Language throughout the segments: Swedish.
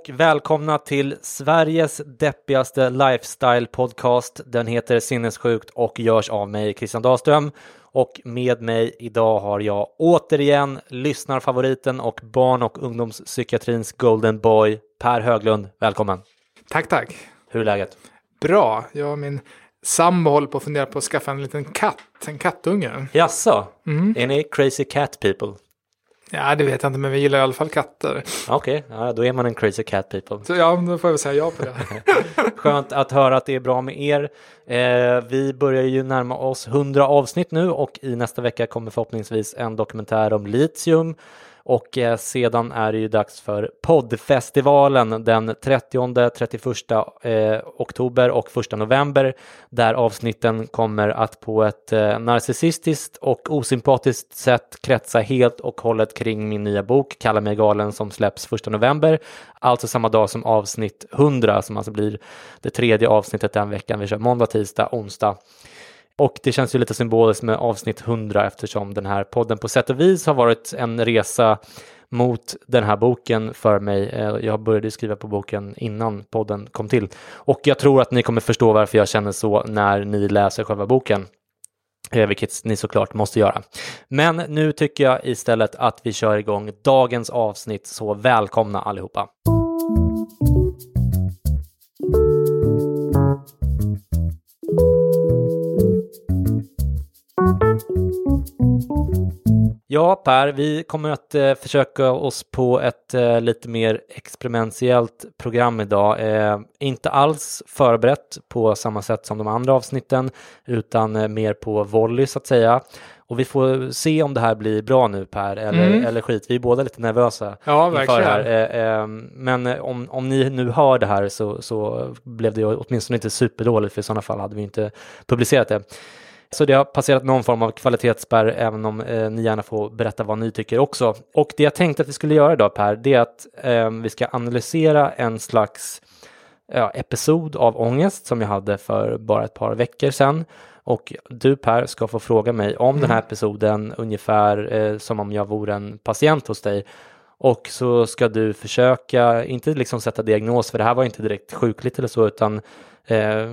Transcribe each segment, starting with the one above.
och välkomna till Sveriges deppigaste lifestyle podcast. Den heter Sinnessjukt och görs av mig, Christian Dahlström. Och med mig idag har jag återigen lyssnarfavoriten och barn och ungdomspsykiatrins golden boy, Per Höglund. Välkommen! Tack, tack. Hur är läget? Bra. Jag och min sambo håller på att fundera på att skaffa en liten katt, en kattunge. Jaså? Är ni crazy cat people? Ja, det vet jag inte, men vi gillar i alla fall katter. Okej, ja, då är man en crazy cat people. Så ja, då får jag väl säga ja på det. Skönt att höra att det är bra med er. Eh, vi börjar ju närma oss 100 avsnitt nu och i nästa vecka kommer förhoppningsvis en dokumentär om litium. Och eh, sedan är det ju dags för poddfestivalen den 30, 31 eh, oktober och 1 november där avsnitten kommer att på ett eh, narcissistiskt och osympatiskt sätt kretsa helt och hållet kring min nya bok Kalla mig galen som släpps 1 november. Alltså samma dag som avsnitt 100 som alltså blir det tredje avsnittet den veckan. Vi kör måndag, tisdag, onsdag. Och det känns ju lite symboliskt med avsnitt 100 eftersom den här podden på sätt och vis har varit en resa mot den här boken för mig. Eh, jag började skriva på boken innan podden kom till och jag tror att ni kommer förstå varför jag känner så när ni läser själva boken. Eh, vilket ni såklart måste göra. Men nu tycker jag istället att vi kör igång dagens avsnitt, så välkomna allihopa! Ja, Per, vi kommer att eh, försöka oss på ett eh, lite mer experimentellt program idag. Eh, inte alls förberett på samma sätt som de andra avsnitten, utan eh, mer på volley så att säga. Och vi får se om det här blir bra nu Per, eller, Mm. eller skit. Vi är båda lite nervösa. Ja, inför det här. Eh, eh, men om, om ni nu hör det här så, så blev det åtminstone inte superdåligt, för i sådana fall hade vi inte publicerat det. Så det har passerat någon form av kvalitetsspärr, även om eh, ni gärna får berätta vad ni tycker också. Och det jag tänkte att vi skulle göra idag Per, det är att eh, vi ska analysera en slags ja, episod av ångest som jag hade för bara ett par veckor sedan. Och du Per ska få fråga mig om den här episoden ungefär eh, som om jag vore en patient hos dig. Och så ska du försöka, inte liksom sätta diagnos, för det här var inte direkt sjukligt eller så, utan eh,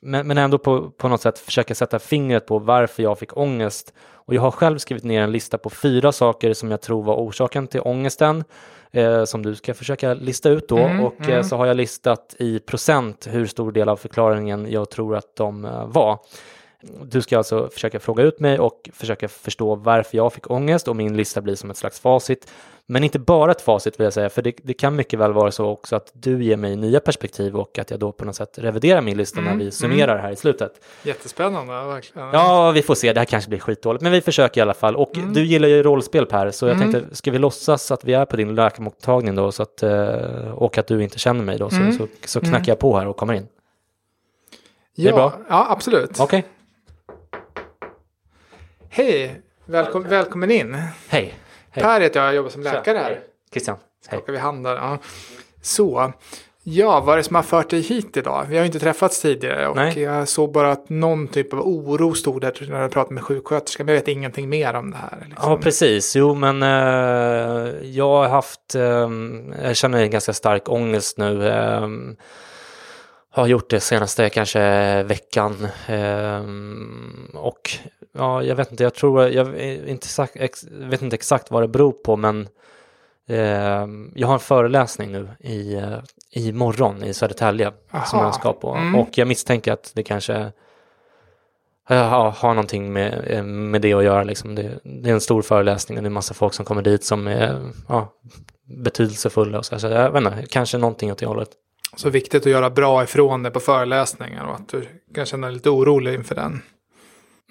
men, men ändå på, på något sätt försöka sätta fingret på varför jag fick ångest. Och jag har själv skrivit ner en lista på fyra saker som jag tror var orsaken till ångesten, eh, som du ska försöka lista ut då. Mm, och eh, så har jag listat i procent hur stor del av förklaringen jag tror att de eh, var. Du ska alltså försöka fråga ut mig och försöka förstå varför jag fick ångest och min lista blir som ett slags facit. Men inte bara ett facit vill jag säga, för det, det kan mycket väl vara så också att du ger mig nya perspektiv och att jag då på något sätt reviderar min lista när vi summerar här i slutet. Jättespännande, verkligen. Ja, vi får se. Det här kanske blir skitdåligt, men vi försöker i alla fall. Och du gillar ju rollspel Per, så jag tänkte, ska vi låtsas att vi är på din läkarmottagning då, så att, eh, och att du inte känner mig då, så, så, så knackar jag på här och kommer in. ja? Ja, absolut. Okej, Hej, Välkom, välkommen in. hej. Hej. Per heter jag, jag jobbar som läkare här. hej. Christian, hej. Skakar vi hand där. Ja. Så, ja, vad är det som har fört dig hit idag? Vi har ju inte träffats tidigare och Nej. jag såg bara att någon typ av oro stod där när jag pratade med sjuksköterskan. Men jag vet ingenting mer om det här. Liksom. Ja, precis. Jo, men eh, jag har haft, eh, jag känner en ganska stark ångest nu. Eh, har gjort det senaste kanske veckan. Eh, och ja, jag vet inte, jag tror, jag inte exakt, ex, vet inte exakt vad det beror på, men eh, jag har en föreläsning nu i, eh, i morgon i Södertälje som Aha. jag ska på. Mm. Och jag misstänker att det kanske har, har någonting med, eh, med det att göra. Liksom. Det, det är en stor föreläsning och det är massa folk som kommer dit som är ja, betydelsefulla. Och så, så jag vet inte, kanske någonting åt det hållet. Så viktigt att göra bra ifrån det på föreläsningar och att du kan känna dig lite orolig inför den.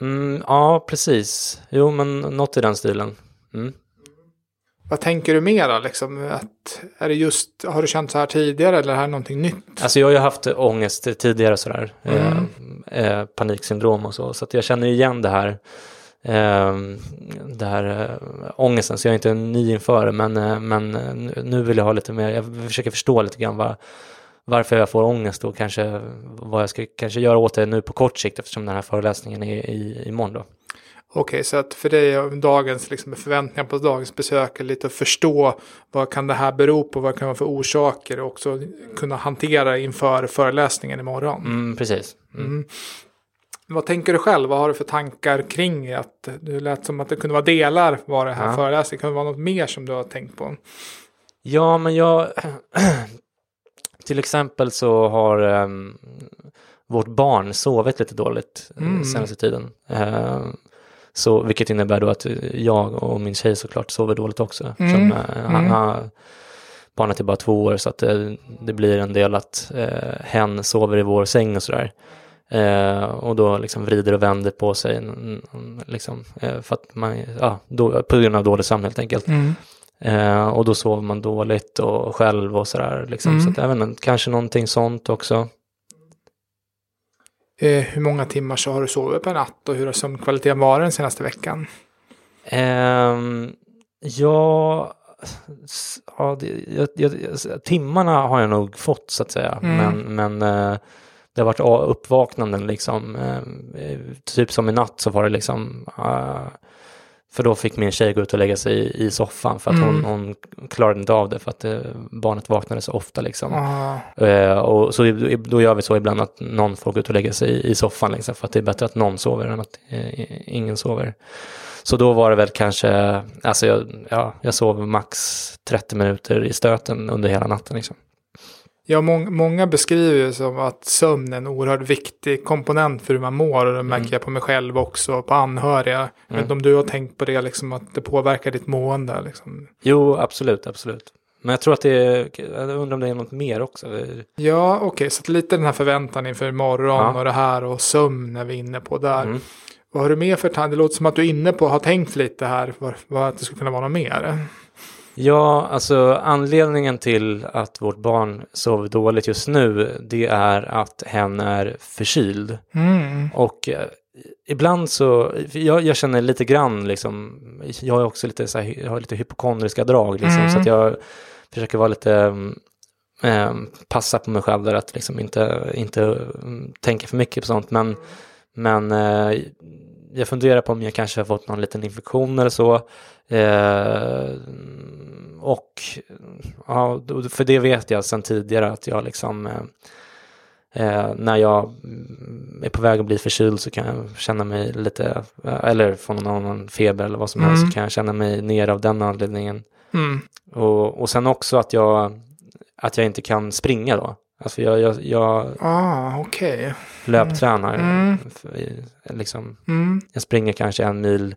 Mm, ja, precis. Jo, men något i den stilen. Mm. Vad tänker du mera liksom? Att, är det just, har du känt så här tidigare eller är det här någonting nytt? Alltså jag har ju haft ångest tidigare sådär. Mm. Eh, eh, paniksyndrom och så. Så att jag känner igen det här. Eh, det här eh, ångesten. Så jag är inte ny inför det. Men, eh, men eh, nu- nu vill jag ha lite mer. Jag försöker förstå lite grann vad, varför jag får ångest och kanske vad jag ska kanske göra åt det nu på kort sikt eftersom den här föreläsningen är i, imorgon då. Okej, så att för dig dagens liksom, förväntningar på dagens besök är lite att förstå vad kan det här bero på, vad kan det vara för orsaker och också kunna hantera inför föreläsningen imorgon. Mm, precis. Mm. Mm. Vad tänker du själv? Vad har du för tankar kring att det lät som att det kunde vara delar var det här Ja. föreläsningen. Det vara något mer som du har tänkt på? Ja, men jag... till exempel så har ehm, vårt barn sovit lite dåligt mm. Mm. senaste tiden. Eh, så, vilket innebär då att jag och min tjej såklart sover dåligt också. Mm. Som, eh, han, Mm. han, barnet är bara två år så att det, det blir en del att eh, hen sover i vår säng och sådär. Eh, och då liksom vrider och vänder på sig mm, mm, liksom, eh, för att man, ja, då, på grund av dålig sömn helt enkelt. Eh, och då sover man dåligt och själv och sådär. Liksom. Mm. Så att, jag inte, kanske någonting sånt också. Eh, hur många timmar så har du sovit per natt och hur har sömnkvaliteten varit den senaste veckan? Ehm, ja, ja det, jag, jag, timmarna har jag nog fått så att säga. Mm. Men, men eh, det har varit uppvaknanden liksom. eh, typ som i natt så var det liksom. För då fick min tjej gå ut och lägga sig i, i soffan för att hon, Mm. hon klarade inte av det för att eh, barnet vaknade så ofta liksom. Ah, Eh, och så då gör vi så ibland att någon får gå ut och lägga sig i, i soffan liksom, för att det är bättre att någon sover än att eh, ingen sover. Så då var det väl kanske, alltså jag, ja, jag sov max 30 minuter i stöten under hela natten liksom. Ja, mång, många beskriver ju som att sömn är en oerhört viktig komponent för hur man mår. Och det märker jag på mig själv också, på anhöriga. Jag vet inte om du har tänkt på det, liksom, att det påverkar ditt mående. Liksom. Jo, absolut, absolut. Men jag tror att det är, jag undrar om det är något mer också. Ja, okej, så att lite den här förväntan inför imorgon Ja. och det här och sömn är vi inne på där. Mm. Vad har du mer för tankar? Det låter som att du är inne på, har tänkt lite här, vad, vad att det skulle kunna vara något mer. Ja, alltså anledningen till att vårt barn sover dåligt just nu, det är att hen är förkyld. Mm. Och eh, ibland så, jag, jag känner lite grann liksom, jag har också lite, så här, jag har lite hypokondriska drag liksom, Mm. så att jag försöker vara lite, mm, eh, passa på mig själv där att liksom inte, inte mm, tänka för mycket på sånt, men, men eh, jag funderar på om jag kanske har fått någon liten infektion eller så. Eh, och ja, för det vet jag sedan tidigare att jag liksom eh, Eh, när jag är på väg att bli förkyld så kan jag känna mig lite, eh, eller få någon annan feber eller vad som helst, Mm. så kan jag känna mig ner av den anledningen. Mm. Och, och sen också att jag, att jag inte kan springa då. Alltså jag, jag, jag Ah, okej. löptränar. Mm. Liksom, Mm. jag springer kanske en mil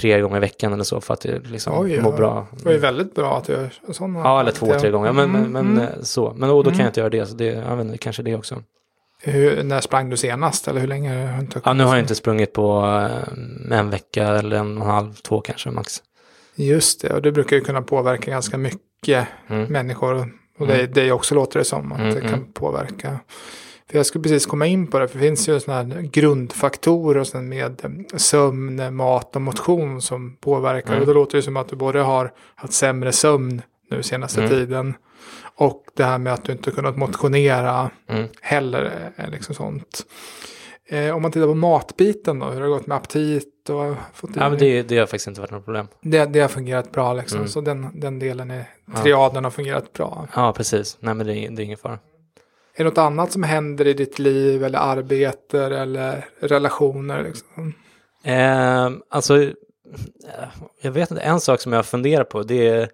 tre gånger i veckan eller så för att liksom Oj, ja. bra. Det var ju väldigt bra att du gör sådana. Ja, eller två, tre gånger. Men, men, men Mm. eh, så. Men och då kan Mm. jag inte göra det. Så det, jag vet inte, kanske det också. Hur, när sprang du senast? Eller hur länge har du inte Ja, nu har jag inte sprungit på eh, en vecka eller en och en halv, två kanske max. Just det, och det brukar ju kunna påverka ganska mycket Mm. människor. Och det, det också låter det som att Mm, det kan mm. påverka. För jag skulle precis komma in på det, för det finns ju sådana här grundfaktorer och sen med eh, sömn, mat och motion som påverkar. Mm. Och då låter det som att du både har haft sämre sömn nu senaste Mm. tiden Och det här med att du inte kunnat motionera Mm. heller. Är liksom sånt. Eh, om man tittar på matbiten då, hur har det gått med aptit och fått i Ja, men det, det har faktiskt inte varit något problem. det, det har fungerat bra liksom. Mm. Så den, den delen är, triaden har fungerat bra. Ja, precis. Nej, men det det är ingen fara. Är det något annat som händer i ditt liv eller arbete eller relationer? Liksom? Eh, alltså, eh, jag vet inte, en sak som jag funderar på det är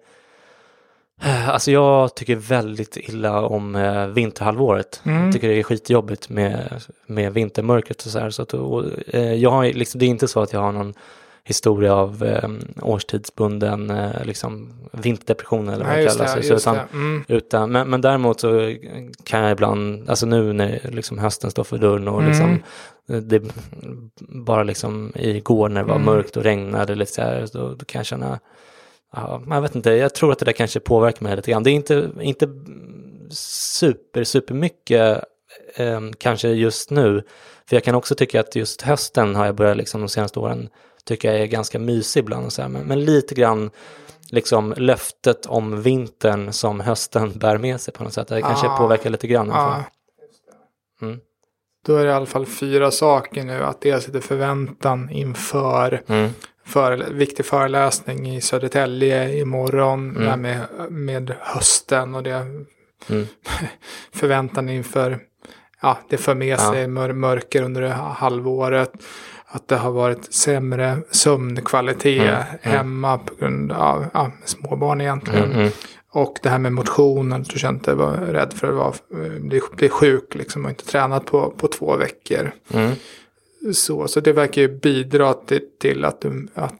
eh, Alltså jag tycker väldigt illa om eh, vinterhalvåret. Mm. Jag tycker det är skitjobbigt med, med vintermörkret och så här. Så att, och, eh, jag har, liksom, det är inte så att jag har någon historia av eh, årstidsbunden eh, liksom, vinterdepression eller vad Nej, det kallas. det. Så, utan, det. Mm. utan, men, men däremot så kan jag ibland, alltså nu när liksom hösten står för dörren och Mm. liksom det bara liksom igår när det var Mm. mörkt och regnade lite så här, då, då kan jag känna, ja, jag vet inte, jag tror att det där kanske påverkar mig lite grann. Det är inte, inte super, super mycket eh, kanske just nu, för jag kan också tycka att just hösten har jag börjat liksom de senaste åren tycka jag är ganska mysig ibland och så här, men, men lite grann liksom löftet om vintern som hösten bär med sig på något sätt. Det kanske Ah. påverkar lite grann. Ja. Mm. Då är det i alla fall fyra saker nu. Att dels lite förväntan inför Mm. för, viktig föreläsning i Södertälje imorgon. Mm. Det här med, med hösten och det Mm. förväntan inför, ja, det för med Ja. sig mör, mörker under halvåret. Att det har varit sämre sömnkvalitet Mm, mm. hemma på grund av ja, småbarn egentligen. Mm, mm. Och det här med motionen, du kände inte var rädd för att vara, bli, bli sjuk liksom och inte tränat på, på två veckor. Mm. Så, så det verkar ju bidra till, till att du, att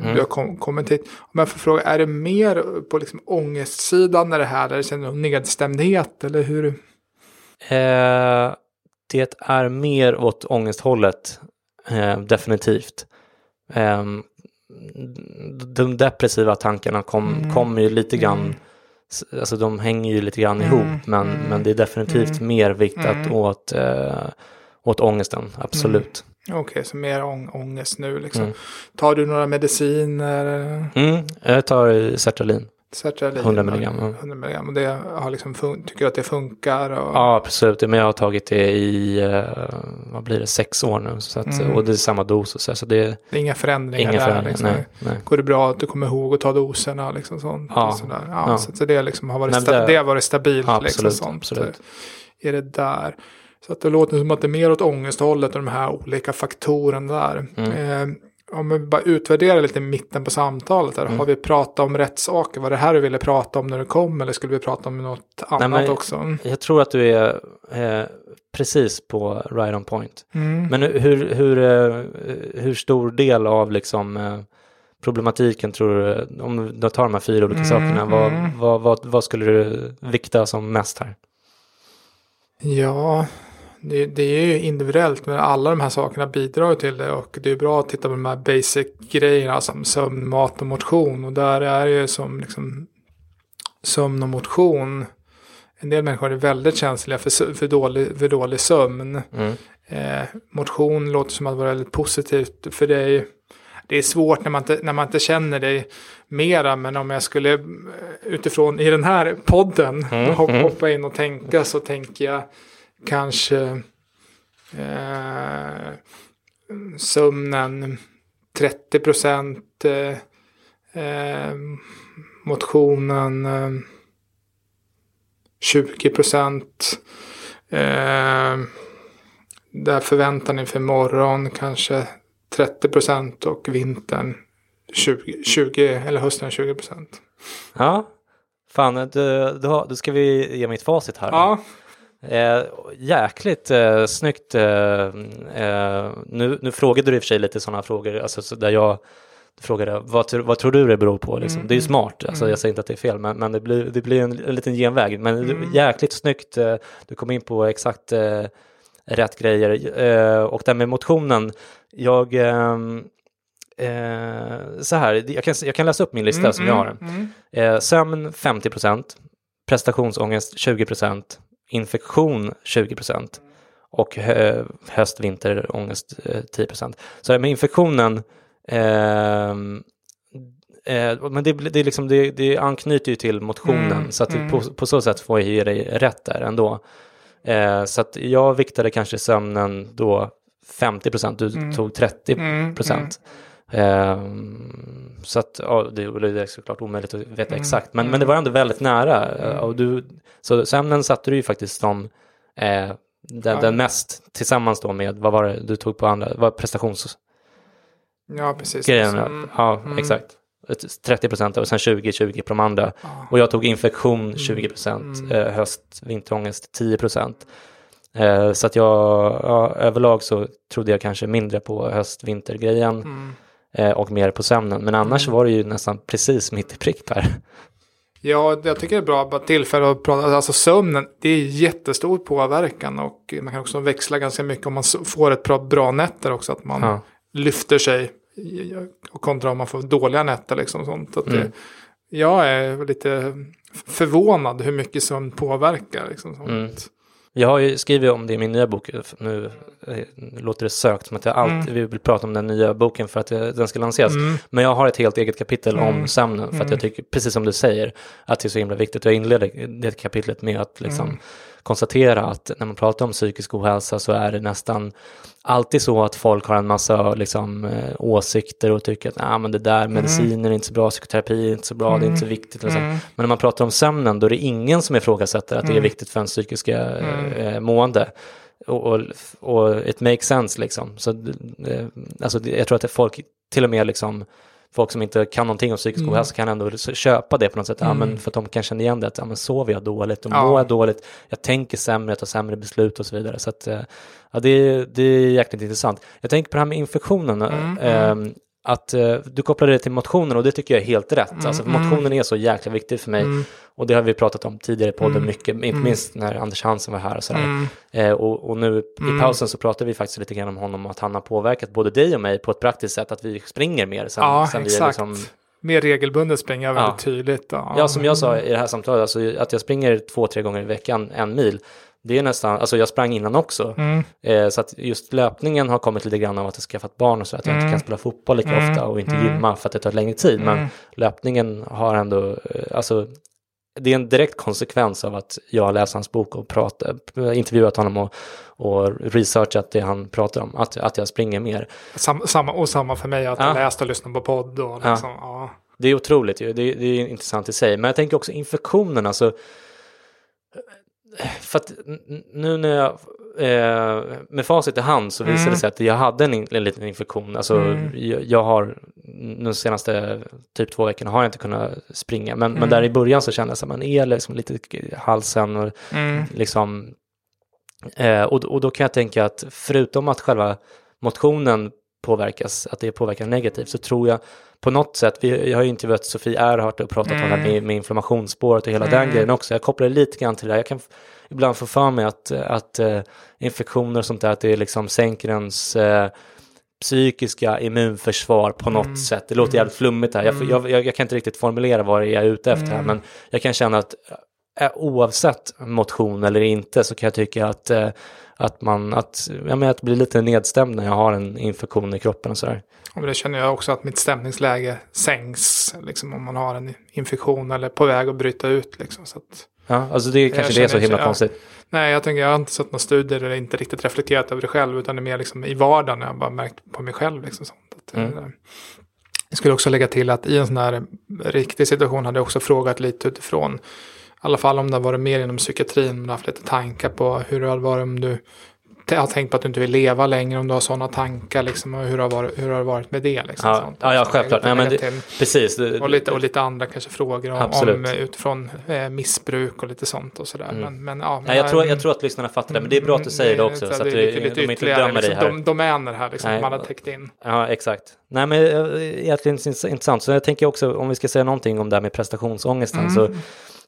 Mm. du har kom, kommit hit. Om jag får fråga, är det mer på liksom ångestsidan när det här, eller känner du nedstämdhet eller hur? Eh, det är mer åt ångesthållet, eh, definitivt. Eh, de depressiva tankarna kom, Mm. kommer ju lite grann, Mm. alltså de hänger ju lite grann Mm, ihop, men, mm, men det är definitivt mm, mer viktat mm. åt, eh, åt ångesten, absolut. Okej, så mer ång, ångest nu liksom. Mm. Tar du några mediciner? Mm. Jag tar sertralin. Sertralin? 100 milligram, ja. 100 milligram. Och det har liksom tycker du att det funkar? Och... Ja, absolut. Men jag har tagit det i, eh, vad blir det, sex år nu. Så att, Mm. Och det är samma dos och så, så det är Det är inga förändringar inga där? förändringar. liksom. Nej, nej. Går det bra att du kommer ihåg att ta doserna? Liksom sånt, Ja, och sådär. Ja, ja. Så att det, liksom har varit det- det har varit stabilt. Ja, liksom, absolut, sånt. absolut. Är det där? Så att det låter som att det är mer åt ångesthållet och de här olika faktorerna där. Mm. Eh, om vi bara utvärderar lite mitten på samtalet. Där. Mm. Har vi pratat om rätt saker? Var det här du ville prata om när du kom? Eller skulle vi prata om något annat men- också? Jag tror att du är eh, precis på right on point. Mm. Men hur, hur, eh, hur stor del av liksom, eh, problematiken tror du, om du tar de här fyra olika Mm, sakerna, vad, mm. vad, vad, vad skulle du vikta som mest här? Ja, det, det är ju individuellt men alla de här sakerna bidrar till det och det är bra att titta på de här basic grejerna som sömn, mat och motion och där är det ju som liksom sömn och motion. En del människor är väldigt känsliga för, för, dålig, för dålig sömn. Mm. Eh, motion låter som att vara väldigt positivt för dig. Det är svårt när man, inte, när man inte känner dig mera, men om jag skulle eh, utifrån i den här podden Mm, hoppa, mm. hoppa in och tänka så tänker jag kanske eh, sömnen 30 procent, eh, eh, motionen eh, 20 procent. Eh, där förväntan inför morgon kanske 30 procent och vintern 20, 20 eller hösten 20 procent. Ja, fan, du, du, har, då ska vi ge mitt facit här. Ja, Eh, jäkligt eh, snyggt. Eh, eh, nu, nu frågade du i och för sig lite sådana frågor, alltså, så där jag frågade vad, vad tror du det beror på? Liksom. Mm, Det är ju mm, smart, alltså, mm. jag säger inte att det är fel, men, men det blir, det blir en, en liten genväg. Men Mm. jäkligt snyggt, eh, du kom in på exakt eh, rätt grejer. Och det här med motionen, jag... ehm, Eh, så här, jag kan, jag kan läsa upp min lista Mm, som jag har mm, den. mm. Sömn 50% prestationsångest 20 infektion 20% och hö, höst, vinter, ångest eh, 10% Så det med infektionen, ehm, Eh, men det, det, är liksom, det, det anknyter ju till motionen Mm, så att mm. på, på så sätt får jag ge dig rätt där ändå. Eh, så att jag viktade kanske sömnen då 50 procent, du Mm. tog 30 Mm, procent. Ehm, så att ja, det, det är såklart omöjligt att veta Mm, exakt, men, men det var ändå väldigt nära. Mm. Och du, så sömnen satte du ju faktiskt som eh, den, den mest tillsammans då med, vad var det du tog på andra, vad prestationsgrejen? Ja, precis. Mm. Ja, Mm. exakt. Ett 30 procent och sen 20-20 på de andra. Ja. Och jag tog infektion 20 procent, Mm. eh, höst, vinterångest 10 procent. Eh, så att jag, ja, överlag så trodde jag kanske mindre på höst-vintergrejen Mm. Eh, och mer på sömnen. Men annars Mm. var det ju nästan precis mitt i prick där. Ja, jag tycker det är bra tillfälle att prata. Alltså sömnen, det är jättestor påverkan och man kan också växla ganska mycket om man får ett bra, bra nätter också. Att man Ja. lyfter sig och kontra om man får dåliga nätter liksom sånt. Att det, Mm. Jag är lite förvånad hur mycket sömn påverkar liksom sånt. Mm. Jag har ju skrivit om det i min nya bok. Nu eh, låter det sökt som att jag alltid vill prata om den nya boken för att eh, den ska lanseras. Mm. Men jag har ett helt eget kapitel om Mm. sömnen för att jag tycker, precis som du säger, att det är så himla viktigt. Jag inleder det kapitlet med att liksom Mm. Konstatera att när man pratar om psykisk ohälsa så är det nästan alltid så att folk har en massa liksom, eh, åsikter och tycker att ah, men det där mediciner är inte så bra, psykoterapi är inte så bra, det är inte så viktigt. Liksom. Mm. Men när man pratar om sömnen då är det ingen som ifrågasätter att det är Mm. viktigt för en psykiska Mm. eh, mående. Och, och, och it makes sense liksom. Så, eh, alltså, jag tror att folk, till och med liksom, folk som inte kan någonting om psykisk Mm. ohälsa kan ändå köpa det på något sätt. Ja, Mm. men för att de kan känna igen det, att ja, men sover jag dåligt och Ja. mår jag dåligt, jag tänker sämre, jag tar sämre beslut och så vidare. Så att, eh, ja, det, är- det är jäkligt intressant. Jag tänker på det här med infektionen. Mm, ehm, att eh, du kopplade det till motionen och det tycker jag är helt rätt. Mm, alltså, mm. motionen är så jäkla viktig för mig. Mm. Och det har vi pratat om tidigare i podden Mm. mycket, inte Mm. minst när Anders Hansen var här och sådär. Mm. Eh, och, och nu i pausen så pratade vi faktiskt lite grann om honom och att han har påverkat både dig och mig på ett praktiskt sätt, att vi springer mer sen, Ja, sen vi är liksom, Mer regelbundet springer jag väldigt Ja. tydligt. Ja. Ja, som jag sa i det här samtalet, alltså, att jag springer två, tre gånger i veckan en mil. Det är nästan, alltså jag sprang innan också. Mm. Eh, så att just löpningen har kommit lite grann av att jag skaffat barn och så att jag inte Mm. kan spela fotboll lika Mm. ofta och inte Mm. gymma för att det tar längre tid. Men Mm. löpningen har ändå, eh, alltså det är en direkt konsekvens av att jag har läst hans bok och pratat, intervjuat honom och, och researchat det han pratar om, att, att jag springer mer. Sam, samma, och samma för mig, att Ja. jag läst och lyssnat på podd. Och liksom, ja. Det är otroligt det, det är intressant i sig. Men jag tänker också infektionen, alltså. För att nu när jag, eh, med facit i hand så visade det Mm. sig att jag hade en, en liten infektion. Alltså Mm. jag, jag har, de senaste typ två veckorna har jag inte kunnat springa. Men, men Mm. där i början så kände jag att man är liksom lite i halsen och Mm. liksom. Eh, och, och då kan jag tänka att förutom att själva motionen påverkas, att det påverkar negativt, så tror jag på något sätt, vi, jag har ju intervjuat Sofie Erhardt och pratat om det här med, med inflammationsspåret och hela den Mm. grejen också. Jag kopplar det lite grann till det här. Jag kan ibland få för mig att, att eh, infektioner och sånt där, att det liksom sänker ens eh, psykiska immunförsvar på något Mm. sätt. Det låter jävligt flummigt här. Jag, Mm. jag, jag, jag kan inte riktigt formulera vad det är jag är ute efter här, Mm. men jag kan känna att eh, oavsett motion eller inte så kan jag tycka att, att man att, ja, men att bli lite nedstämd när jag har en infektion i kroppen och sådär. Och det känner jag också att mitt stämningsläge sänks. Liksom, om man har en infektion eller är på väg att bryta ut. Liksom, så att, Ja, alltså det kanske det är så himla ja. konstigt. nej, jag, tänker, jag har inte sett några studier eller inte riktigt reflekterat över det själv. Utan det är mer liksom i vardagen. Jag har bara märkt på mig själv. Liksom, sånt, att, Mm. eh, Jag skulle också lägga till att i en sån här riktig situation hade jag också frågat lite utifrån. I alla fall om det har varit mer inom psykiatrin. Men haft lite tankar på hur det har varit om du har tänkt på att du inte vill leva längre. Om du har sådana tankar liksom. Och hur har, varit, hur har det varit med det? Liksom, Ja, sånt. ja, ja Så självklart. Nej, men det, precis. Och lite, och lite andra kanske frågor om, om eh, utifrån eh, missbruk och lite sånt och sådär. Mm. Men, men, ja, men jag, tror, jag mm, tror att lyssnarna fattar det, men det är bra att du säger det också. Så att det du, lite, lite de inte dömer dig liksom, här. dom, domäner här liksom, Nej. man har täckt in. Ja, exakt. Nej, men eh, egentligen intressant. Så jag tänker också, om vi ska säga någonting om det här med prestationsångesten, Mm. så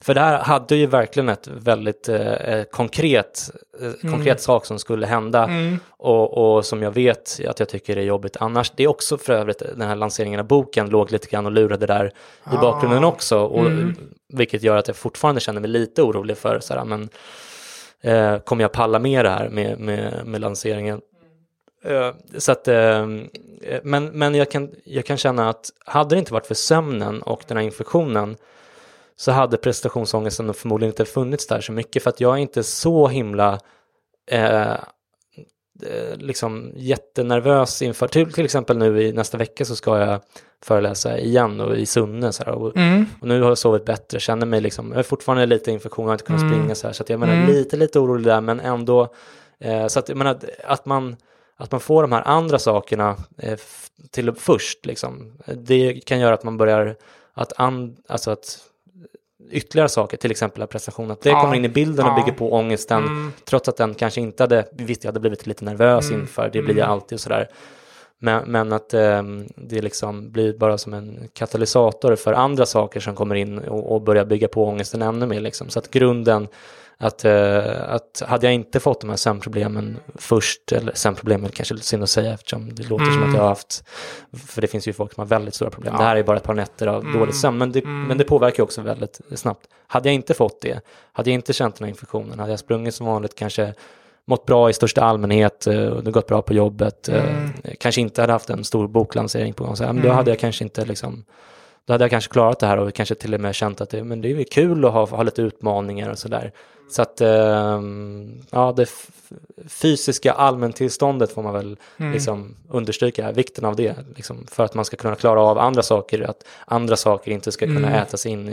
för det här hade ju verkligen ett väldigt eh, eh, konkret, eh, konkret sak som skulle hända Mm. och, och som jag vet att jag tycker är jobbigt annars. Det är också för övrigt den här lanseringen av boken låg lite grann och lurade där i Ah. bakgrunden också, och, Mm. vilket gör att jag fortfarande känner mig lite orolig för så här, men eh, kommer jag palla med det här med, med, med lanseringen? Eh, så att, eh, men men jag, kan, jag kan känna att hade det inte varit för sömnen och den här infektionen så hade prestationsångesten förmodligen inte funnits där så mycket för att jag är inte så himla eh, Eh, liksom jättenervös inför, till, till exempel nu i nästa vecka så ska jag föreläsa igen och i Sunne så här, och, mm. och, nu har jag sovit bättre, känner mig liksom, jag har fortfarande lite infektion, jag har inte kunnat mm. springa så här, så att jag menar mm. lite, lite orolig där, men ändå, eh, så att jag menar att man, att man får de här andra sakerna eh, till först, liksom, det kan göra att man börjar, att, and, alltså att ytterligare saker, till exempel prestation, att det ja, kommer in i bilden och ja. bygger på ångesten, mm. trots att den kanske inte hade, visst jag hade blivit lite nervös mm. inför, det blir jag mm. alltid och sådär. Men, men att eh, det liksom blir bara som en katalysator för andra saker som kommer in och, och börjar bygga på ångesten ännu mer. Liksom. Så att grunden att, uh, att hade jag inte fått de här sömnproblemen först, eller sömnproblemen kanske är synd att säga eftersom det låter mm. som att jag har haft, för det finns ju folk som har väldigt stora problem. Ja. Det här är bara ett par nätter av mm. dålig sömn, men det, mm. men det påverkar också väldigt snabbt. Hade jag inte fått det, hade jag inte känt den här infektionen, hade jag sprungit som vanligt kanske mått bra i största allmänhet, det gått bra på jobbet, uh, kanske inte hade haft en stor boklansering på gång, så men då mm. hade jag kanske inte liksom då hade jag kanske klarat det här och kanske till och med känt att det, men det är kul att ha, ha lite utmaningar och sådär. Så att, eh, ja, det fysiska allmäntillståndet får man väl mm. liksom understryka, vikten av det, liksom, för att man ska kunna klara av andra saker, att andra saker inte ska kunna mm. ätas in.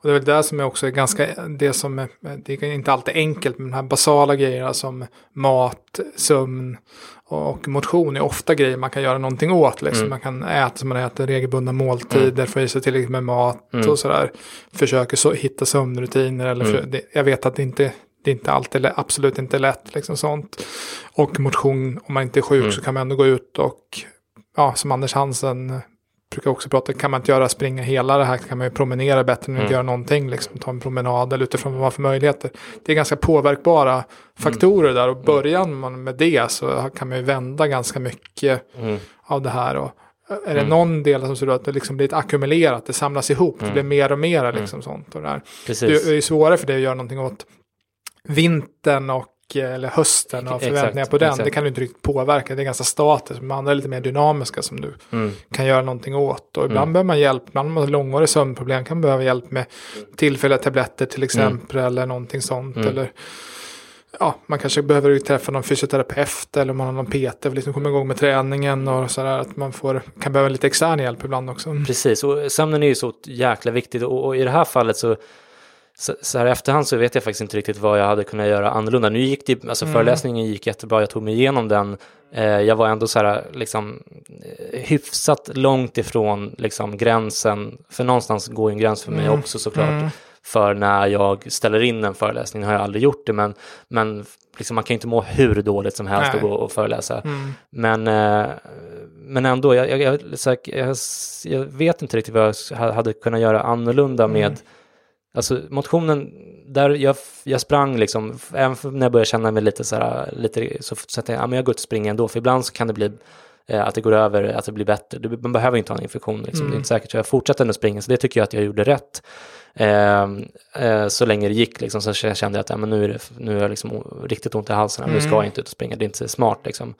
Och det är väl det som är också ganska, det som är, det är inte alltid enkelt, men de här basala grejerna som mat, sömn och motion är ofta grejer man kan göra någonting åt. Liksom. Mm. Man kan äta som man äter, regelbundna måltider, mm. få i sig tillräckligt med mat mm. och sådär. Försöker så, hitta sömnrutiner. Eller för, mm. det, jag vet att det inte det är inte alltid, absolut inte lätt. Liksom sånt. Och motion, om man inte är sjuk mm. så kan man ändå gå ut och, ja, som Anders Hansen brukar också prata, kan man inte göra springa hela det här kan man ju promenera bättre än att mm. göra någonting, liksom ta en promenad eller utifrån vad man har för möjligheter. Det är ganska påverkbara faktorer mm. där och mm. börjar man med det så kan man ju vända ganska mycket mm. av det här. Och är det mm. någon del som ser att det liksom blir ackumulerat, det samlas ihop, det blir mer och mer liksom sånt. Och det. Det är ju svårare för det att göra någonting åt vintern och eller hösten och förväntningar exakt, på den. Exakt. Det kan du inte riktigt påverka. Det är ganska statiskt. Men andra är lite mer dynamiska som du mm. kan göra någonting åt. Och ibland mm. behöver man hjälp. Ibland har man långvariga sömnproblem kan man behöva hjälp med tillfälliga tabletter till exempel. Mm. Eller någonting sånt. Mm. Eller ja, man kanske behöver träffa någon fysioterapeut eller man har någon PT för att liksom komma igång med träningen och sådär. Att man får, kan behöva lite extern hjälp ibland också. Precis, och sömnen är ju så jäkla viktigt och, och i det här fallet så så, så här i efterhand så vet jag faktiskt inte riktigt vad jag hade kunnat göra annorlunda. Nu gick det, alltså mm. föreläsningen gick jättebra, jag tog mig igenom den. Eh, jag var ändå så här liksom eh, hyfsat långt ifrån liksom gränsen, för någonstans går en gräns för mig mm. också såklart. Mm. för när jag ställer in en föreläsning. Har jag aldrig gjort det, men, men liksom man kan ju inte må hur dåligt som helst Nej. och gå och föreläsa. Mm. Men, eh, men ändå, jag, jag, jag, här, jag, vet inte riktigt vad jag ha- hade kunnat göra annorlunda Mm. med Alltså motionen, där jag, jag sprang liksom, även när jag började känna mig lite så här, lite, så, så att jag, ja, men jag går ut och springer ändå, för ibland så kan det bli eh, att det går över, att det blir bättre. Man behöver inte ha en infektion, liksom. det är inte säkert. Så jag fortsatte ändå springa, så det tycker jag att jag gjorde rätt. Eh, eh, så länge det gick, liksom, så kände jag att ja, men nu är det nu är jag liksom riktigt ont i halsen, nu ska jag inte ut och springa, det är inte smart. Liksom.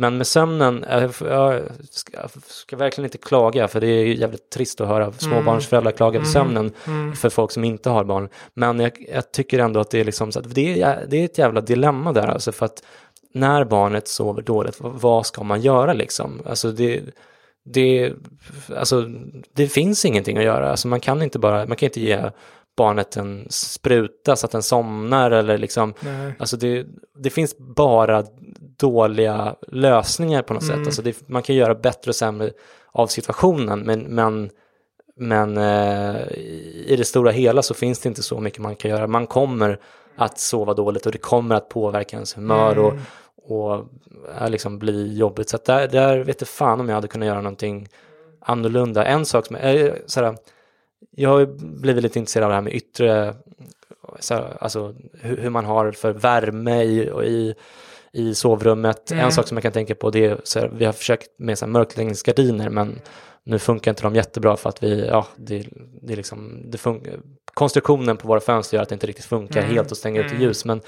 Men med sömnen, jag ska, ska verkligen inte klaga, för det är jävligt trist att höra småbarnsföräldrar klaga på sömnen för folk som inte har barn. Men jag, jag tycker ändå att det är, liksom, så det, är, det är ett jävla dilemma där, alltså för att när barnet sover dåligt, vad, vad ska man göra liksom? Alltså det, det, alltså det finns ingenting att göra, alltså man kan inte bara, man kan inte ge barnet en spruta så att den somnar eller liksom, Nej. Alltså det, det finns bara dåliga lösningar på något Mm. sätt. Alltså det, man kan göra bättre och sämre av situationen, men, men, men eh, i det stora hela så finns det inte så mycket man kan göra. Man kommer att sova dåligt och det kommer att påverka ens humör och, Mm. och ja, liksom bli jobbigt. Så där, där vet jag fan om jag hade kunnat göra någonting annorlunda. En sak som, eh, såhär, jag har blivit lite intresserad av det här med yttre, så här, alltså hur, hur man har för värme i, och i, i sovrummet. En sak som jag kan tänka på det är, så här, vi har försökt med så här, mörkläggningsgardiner men nu funkar inte de jättebra för att vi, ja, det, det är liksom, det funkar, konstruktionen på våra fönster gör att det inte riktigt funkar helt och stänger ut ljus. Men,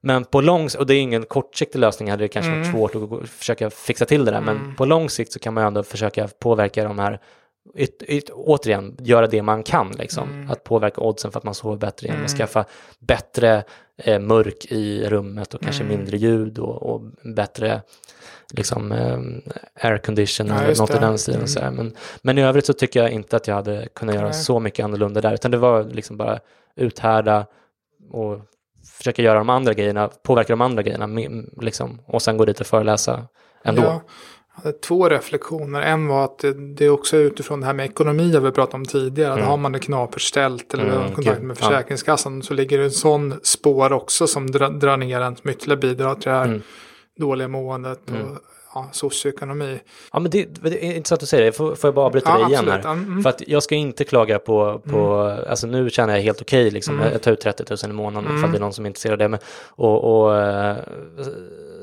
men på lång och det är ingen kortsiktig lösning, hade det kanske varit svårt att försöka fixa till det där, men på lång sikt så kan man ju ändå försöka påverka de här Yt, yt, återigen, göra det man kan, liksom. att påverka oddsen för att man sover bättre genom att skaffa bättre eh, mörk i rummet och kanske mindre ljud och, och bättre liksom, eh, aircondition Ja, eller något i den stilen. Så här. Men, men i övrigt så tycker jag inte att jag hade kunnat göra Nej. så mycket annorlunda där, utan det var liksom bara uthärda och försöka göra de andra grejerna, påverka de andra grejerna, liksom, och sen gå dit och föreläsa ändå. Ja, två reflektioner. En var att det, är också utifrån det här med ekonomi jag vi pratade om tidigare. Att har man det knapert ställt eller Mm, kontakt gud, med. Försäkringskassan så ligger det en sån spår också som dra, drar ner en som ytterligare bidrar till det här Mm. dåliga måendet och ja, socioekonomi. Ja, men det, det är intressant att säga det. Får, får jag bara avbryta Ja, dig igen absolut. här? Ja, mm. För att jag ska inte klaga på, på alltså nu känner jag helt okej, liksom. jag, jag tar ut 30 000 i månaden Mm. ifall det är någon som är intresserad av det. Men, och, och, eh,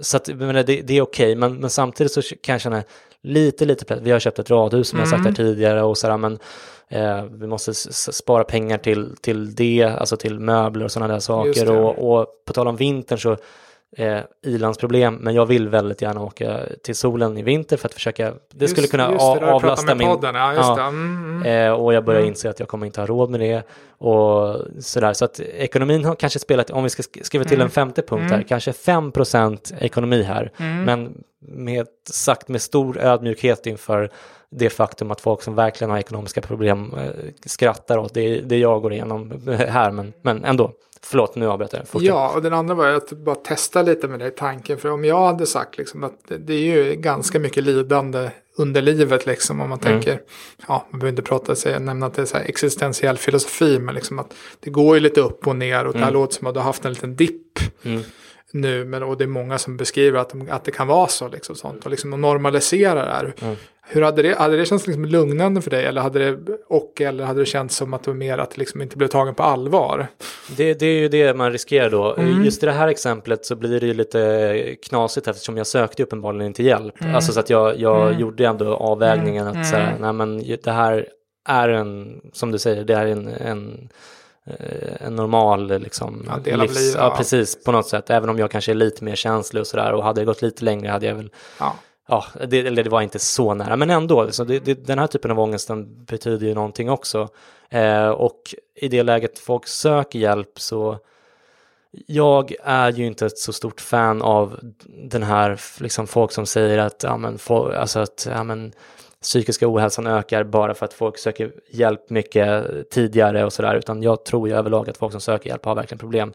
så att, men det, det är okej, men, men samtidigt så kan jag känna lite, lite press. Vi har köpt ett radhus som jag Mm. sagt här tidigare och sådär, men eh, vi måste spara pengar till, till det, alltså till möbler och sådana där saker. Och, och på tal om vintern så eh, ilandsproblem, men jag vill väldigt gärna åka till solen i vinter för att försöka, det skulle Just- kunna just det, avlasta med min... Ja, Ja. Mm, mm. Eh, och jag börjar inse att jag kommer inte ha råd med det. Och sådär. Så att ekonomin har kanske spelat, om vi ska sk- skriva till en femte punkt här, kanske 5% ekonomi här. Men med, sagt med stor ödmjukhet inför det faktum att folk som verkligen har ekonomiska problem eh, skrattar åt det, det jag går igenom här. Men, men ändå, förlåt nu avbröt jag. Fortsätt. Ja, och den andra var att bara testa lite med i tanken. För om jag hade sagt liksom att det- är ju ganska mycket lidande under livet liksom. Om man Mm. tänker, ja, man behöver inte prata sig, nämna att det är så existentiell filosofi. Men liksom att det går ju lite upp och ner. Och det här Mm. låter som att du har haft en liten dipp nu. Men, och det är många som beskriver att, de, att det kan vara så. Liksom, sånt. Och liksom normalisera det här. Mm. Hur hade det, hade det känts liksom lugnande för dig? Eller hade det, och eller hade det känts som att det var mer att det liksom inte blev tagen på allvar? Det, det är ju det man riskerar då. Mm. Just i det här exemplet så blir det ju lite knasigt eftersom jag sökte uppenbarligen inte hjälp. Mm. Alltså så att jag, jag gjorde ändå avvägningen att så här, nej men det här är en, som du säger, det är en, en, en normal liksom, Ja, del av livet, Ja, ja. precis, på något sätt. Även om jag kanske är lite mer känslig och sådär och hade det gått lite längre hade jag väl Ja. Ja, det, eller det var inte så nära, men ändå. Så det, det, den här typen av ångest den betyder ju någonting också. Eh, och i det läget folk söker hjälp så jag är ju inte ett så stort fan av den här, liksom folk som säger att, ja men, få, alltså att, ja men, psykiska ohälsan ökar bara för att folk söker hjälp mycket tidigare och sådär, utan jag tror ju överlag att folk som söker hjälp har verkligen problem.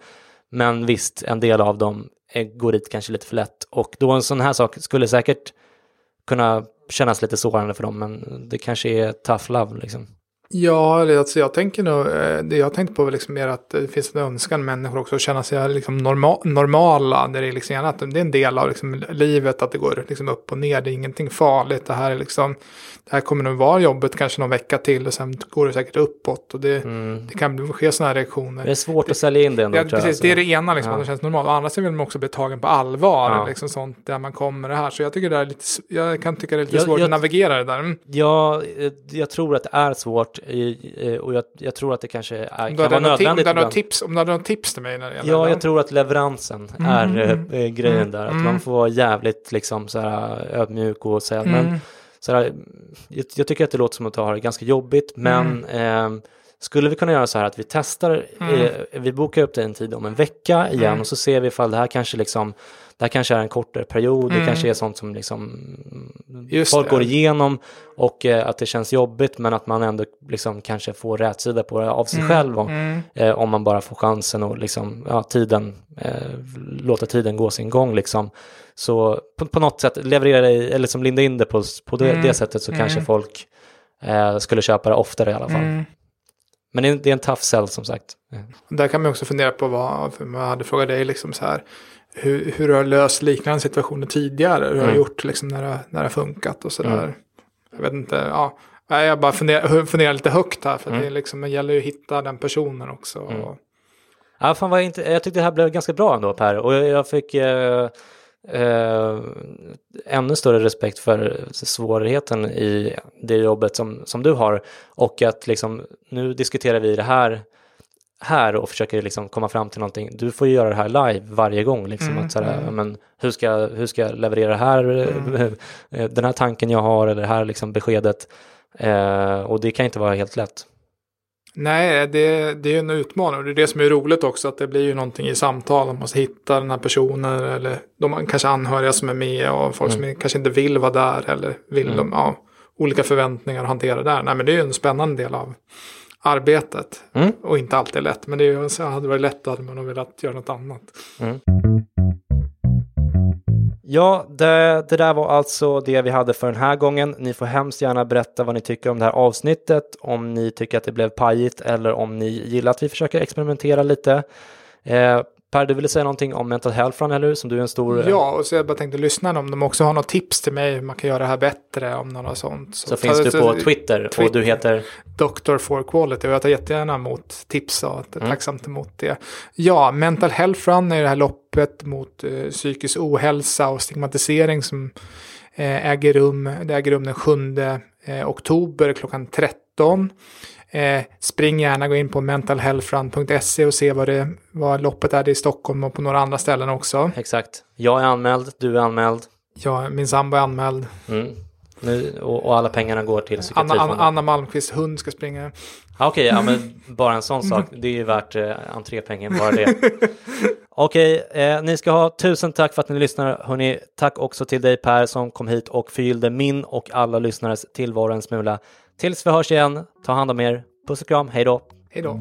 Men visst, en del av dem går dit kanske lite för lätt och då en sån här sak skulle säkert kunna kännas lite sårande för dem, men det kanske är tough love liksom. Ja, alltså jag tänker nog, eh, det jag tänkte på var liksom mer att det finns en önskan människor också att känna sig liksom norma, normala. Där det är liksom att det är en del av liksom livet att det går liksom upp och ner. Det är ingenting farligt. Det här är liksom, det här kommer nog vara jobbet kanske någon vecka till och sen går det säkert uppåt. Och det, mm. det kan ske sådana här reaktioner. Det är svårt det, att sälja in det ändå. Ja, precis, alltså. det är det ena, liksom, ja. att det känns normalt. Å andra sidan vill man också bli tagen på allvar. Ja. Liksom sånt där man kommer det här. Så jag tycker det är lite, jag kan tycka det är lite jag, svårt jag, att navigera det där. Mm. Ja, jag tror att det är svårt och jag, jag tror att det kanske är, kan vara nödvändigt. Om du hade tips, om du hade något tips till mig när det gäller Ja, jag tror att leveransen mm. är äh, grejen mm. där. Att man mm. får vara jävligt liksom så här ödmjuk och säga men mm. så här, jag, jag, tycker att det låter som att har det ganska jobbigt men eh, skulle vi kunna göra så här att vi testar, mm. eh, vi bokar upp det en tid om en vecka igen mm. och så ser vi ifall det här kanske liksom det här kanske är en kortare period, mm. det kanske är sånt som liksom Just folk det. går igenom och eh, att det känns jobbigt men att man ändå liksom kanske får rätsida på det av sig mm. själv om, mm. eh, om man bara får chansen och liksom, ja, tiden, eh, låta tiden gå sin gång liksom. Så på, på något sätt leverera eller liksom linda in det på, på det, det sättet så kanske mm. folk eh, skulle köpa det oftare i alla fall. Mm. Men det är en tough sell som sagt. Där kan man också fundera på vad, man hade frågat dig liksom så här, hur, hur du har löst liknande situationer tidigare, hur du har mm. gjort liksom när, det, när det har funkat och sådär. Mm. Jag vet inte, ja. Jag bara funderar, funderar lite högt här, för mm. det, liksom, det gäller ju att hitta den personen också. Mm. Ja, fan vad inte, jag tyckte det här blev ganska bra ändå Per, och jag, jag fick eh, eh, ännu större respekt för svårigheten i det jobbet som, som du har och att liksom nu diskuterar vi det här här och försöker liksom komma fram till någonting. Du får ju göra det här live varje gång. Liksom, mm, att sådär, mm. men, hur, ska, hur ska jag leverera det här, mm. den här tanken jag har eller det här liksom beskedet. Eh, och det kan inte vara helt lätt. Nej, det, det är en utmaning och det är det som är roligt också att det blir ju någonting i samtal. Man måste hitta den här personen eller de kanske anhöriga som är med och folk mm. som kanske inte vill vara där eller vill mm. de, ja, olika förväntningar att hantera där. Nej, men det är ju en spännande del av arbetet. Mm. Och inte alltid lätt, men det är, så hade varit lätt hade man velat göra något annat. Mm. Ja, det, det, där var alltså det vi hade för den här gången. Ni får hemskt gärna berätta vad ni tycker om det här avsnittet, om ni tycker att det blev pajigt eller om ni gillar att vi försöker experimentera lite. Eh, Per, du ville säga någonting om mental health eller hur? Som du är en stor... Ja, och så jag bara tänkte lyssna om de också har något tips till mig hur man kan göra det här bättre om något sånt. Så, så finns du på Twitter, Twitter, och du heter? Dr. for Quality och jag tar jättegärna emot tips och är mm. tacksamt emot det. Ja, Mental Health Run är det här loppet mot eh, psykisk ohälsa och stigmatisering som eh, äger rum. Det äger rum den 7 eh, oktober klockan 13. Eh, spring gärna, gå in på mentalhealthrun.se och se vad, det, vad loppet är i Stockholm och på några andra ställen också. Exakt. Jag är anmäld, du är anmäld. Ja, min sambo är anmäld. Mm. Nu, och, och, alla pengarna går till psykiatrifonden. Anna, Anna, Anna Malmqvists hund ska springa. Okej, okay, ja men bara en sån sak. Det är ju värt eh, entrépengen, bara det. Okej, okay, eh, ni ska ha tusen tack för att ni lyssnar. Hörrni, tack också till dig Per som kom hit och förgyllde min och alla lyssnares tillvaro en smula. Tills vi hörs igen, ta hand om er. Puss och kram, hej då! Hej då!